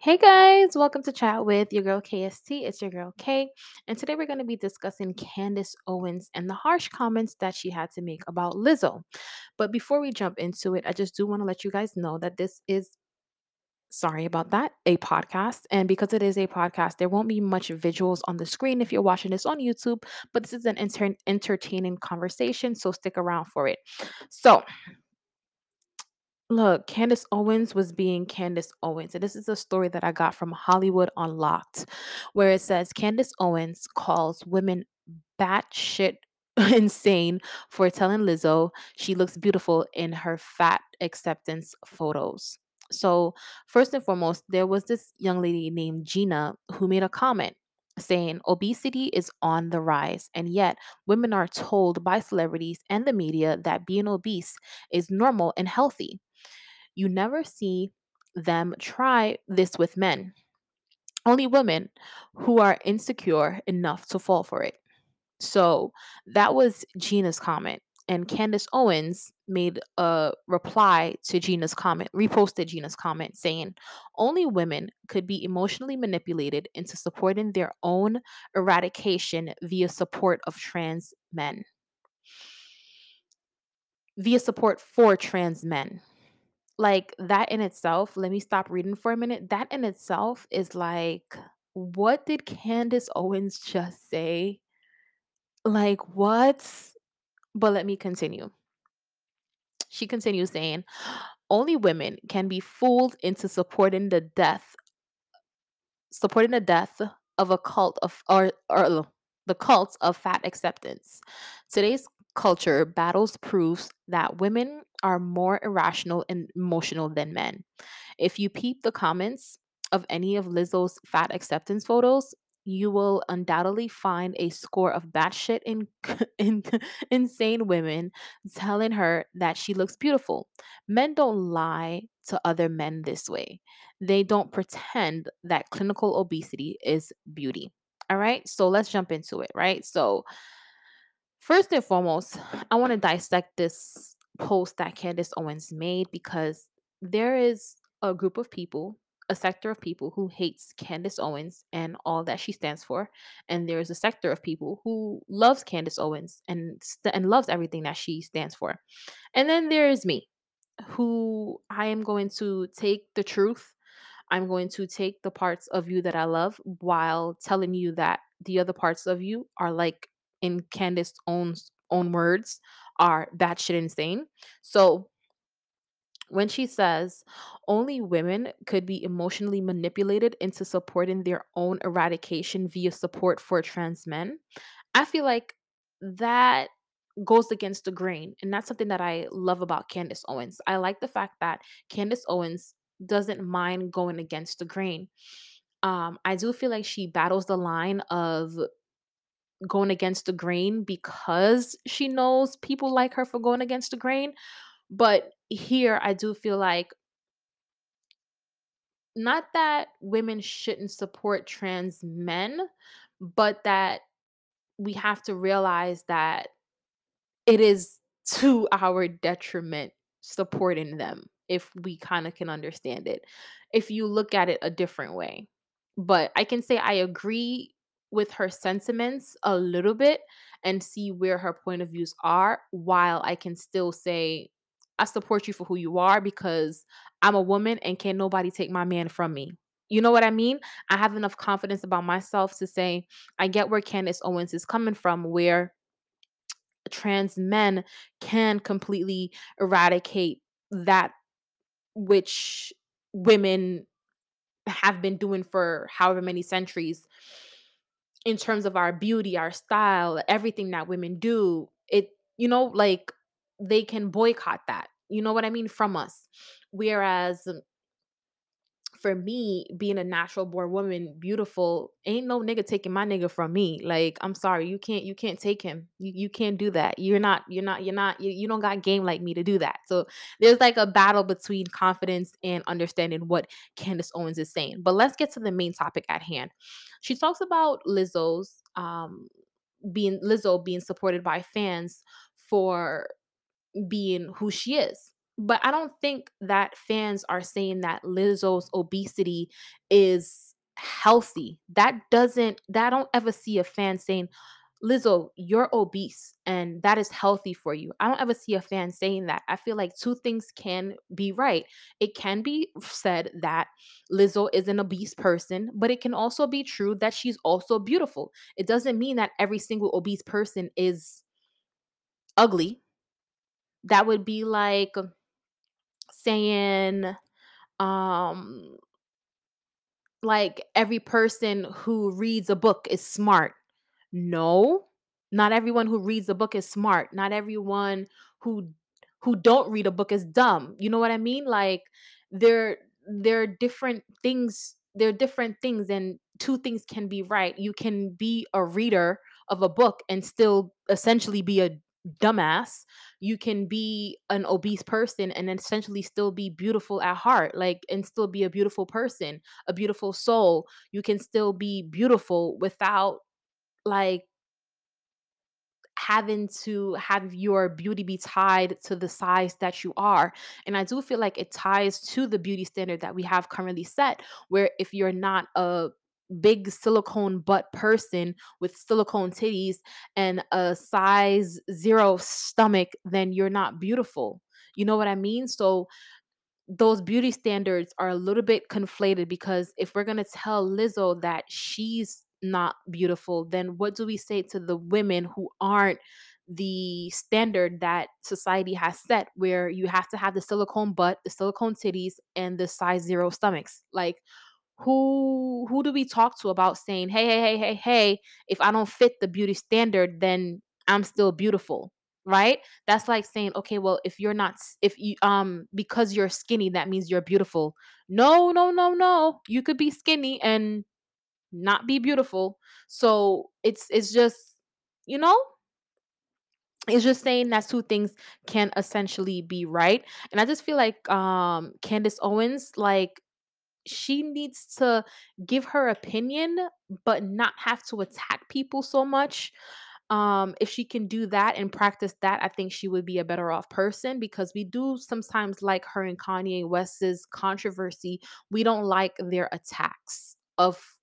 Hey guys, welcome to Chat with your girl KST. It's your girl K, and today we're going to be discussing Candace Owens and the harsh comments that she had to make about Lizzo. But before we jump into it, I just do want to let you guys know that this is sorry about that, a podcast. And because it is a podcast, there won't be much visuals on the screen if you're watching this on YouTube, but this is an enter- entertaining conversation, so stick around for it. So, Look, Candace Owens was being Candace Owens. And this is a story that I got from Hollywood Unlocked, where it says Candace Owens calls women batshit insane for telling Lizzo she looks beautiful in her fat acceptance photos. So, first and foremost, there was this young lady named Gina who made a comment saying obesity is on the rise, and yet women are told by celebrities and the media that being obese is normal and healthy. You never see them try this with men, only women who are insecure enough to fall for it. So that was Gina's comment. And Candace Owens made a reply to Gina's comment, reposted Gina's comment saying, Only women could be emotionally manipulated into supporting their own eradication via support of trans men, via support for trans men like that in itself, let me stop reading for a minute. That in itself is like, what did Candace Owens just say? Like, what? But let me continue. She continues saying, only women can be fooled into supporting the death, supporting the death of a cult of or or the cult of fat acceptance. Today's culture battles proves that women are more irrational and emotional than men. If you peep the comments of any of Lizzo's fat acceptance photos, you will undoubtedly find a score of batshit in, in, insane women telling her that she looks beautiful. Men don't lie to other men this way. They don't pretend that clinical obesity is beauty. All right, so let's jump into it, right? So, first and foremost, I want to dissect this post that Candace Owens made because there is a group of people, a sector of people who hates Candace Owens and all that she stands for, and there's a sector of people who loves Candace Owens and st- and loves everything that she stands for. And then there is me, who I am going to take the truth. I'm going to take the parts of you that I love while telling you that the other parts of you are like in Candace Owens own words are batshit insane. So when she says only women could be emotionally manipulated into supporting their own eradication via support for trans men, I feel like that goes against the grain. And that's something that I love about Candace Owens. I like the fact that Candace Owens doesn't mind going against the grain. Um, I do feel like she battles the line of going against the grain because she knows people like her for going against the grain. But here I do feel like not that women shouldn't support trans men, but that we have to realize that it is to our detriment supporting them if we kind of can understand it. If you look at it a different way. But I can say I agree with her sentiments a little bit and see where her point of views are while I can still say I support you for who you are because I'm a woman and can't nobody take my man from me. You know what I mean? I have enough confidence about myself to say I get where Candace Owens is coming from where trans men can completely eradicate that which women have been doing for however many centuries in terms of our beauty, our style, everything that women do, it, you know, like they can boycott that. You know what I mean? From us. Whereas for me, being a natural born woman, beautiful, ain't no nigga taking my nigga from me. Like, I'm sorry, you can't, you can't take him. You, you can't do that. You're not, you're not, you're not, you, you don't got game like me to do that. So there's like a battle between confidence and understanding what Candace Owens is saying. But let's get to the main topic at hand. She talks about Lizzo's um being Lizzo being supported by fans for being who she is But I don't think that fans are saying that Lizzo's obesity is healthy. That doesn't that I don't ever see a fan saying, "Lizzo, you're obese and that is healthy for you." I don't ever see a fan saying that. I feel like two things can be right. It can be said that Lizzo is an obese person, but it can also be true that she's also beautiful. It doesn't mean that every single obese person is ugly. That would be like saying um like every person who reads a book is smart. No, not everyone who reads a book is smart. Not everyone who who don't read a book is dumb. You know what I mean? Like there there are different things, there are different things and two things can be right. You can be a reader of a book and still essentially be a dumbass. You can be an obese person and essentially still be beautiful at heart, like and still be a beautiful person, a beautiful soul. You can still be beautiful without like having to have your beauty be tied to the size that you are. And I do feel like it ties to the beauty standard that we have currently set, where if you're not a big silicone butt person with silicone titties and a size zero stomach, then you're not beautiful. You know what I mean? So those beauty standards are a little bit conflated because if we're going to tell Lizzo that she's not beautiful, then what do we say to the women who aren't the standard that society has set where you have to have the silicone butt, the silicone titties and the size 0 stomachs? Like who who do we talk to about saying, "Hey, hey, hey, hey, hey, if I don't fit the beauty standard, then I'm still beautiful." Right? That's like saying, "Okay, well, if you're not if you um because you're skinny, that means you're beautiful." No, no, no, no. You could be skinny and not be beautiful. So, it's it's just, you know, it's just saying that two things can essentially be right. And I just feel like um Candace Owens like she needs to give her opinion but not have to attack people so much um if she can do that and practice that i think she would be a better off person because we do sometimes like her and kanye west's controversy. We don't like their attacks of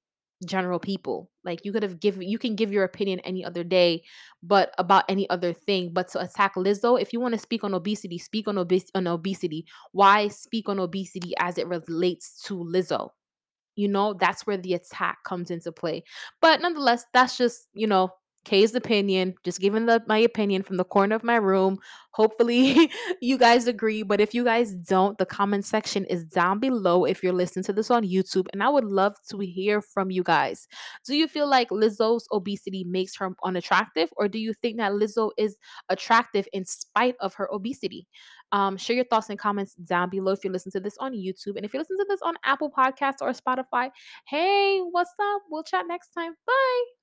general people like you could have given you can give your opinion any other day but about any other thing but to attack lizzo if you want to speak on obesity speak on, obes- on obesity why speak on obesity as it relates to lizzo you know, that's where the attack comes into play. But nonetheless, that's just, you know, Kay's opinion, just giving the my opinion from the corner of my room. Hopefully you guys agree, but if you guys don't, the comment section is down below if you're listening to this on YouTube and I would love to hear from you guys. Do you feel like Lizzo's obesity makes her unattractive or do you think that Lizzo is attractive in spite of her obesity? Um, share your thoughts and comments down below if you listen to this on YouTube. And if you listen to this on Apple Podcasts or Spotify, hey, what's up? We'll chat next time. Bye.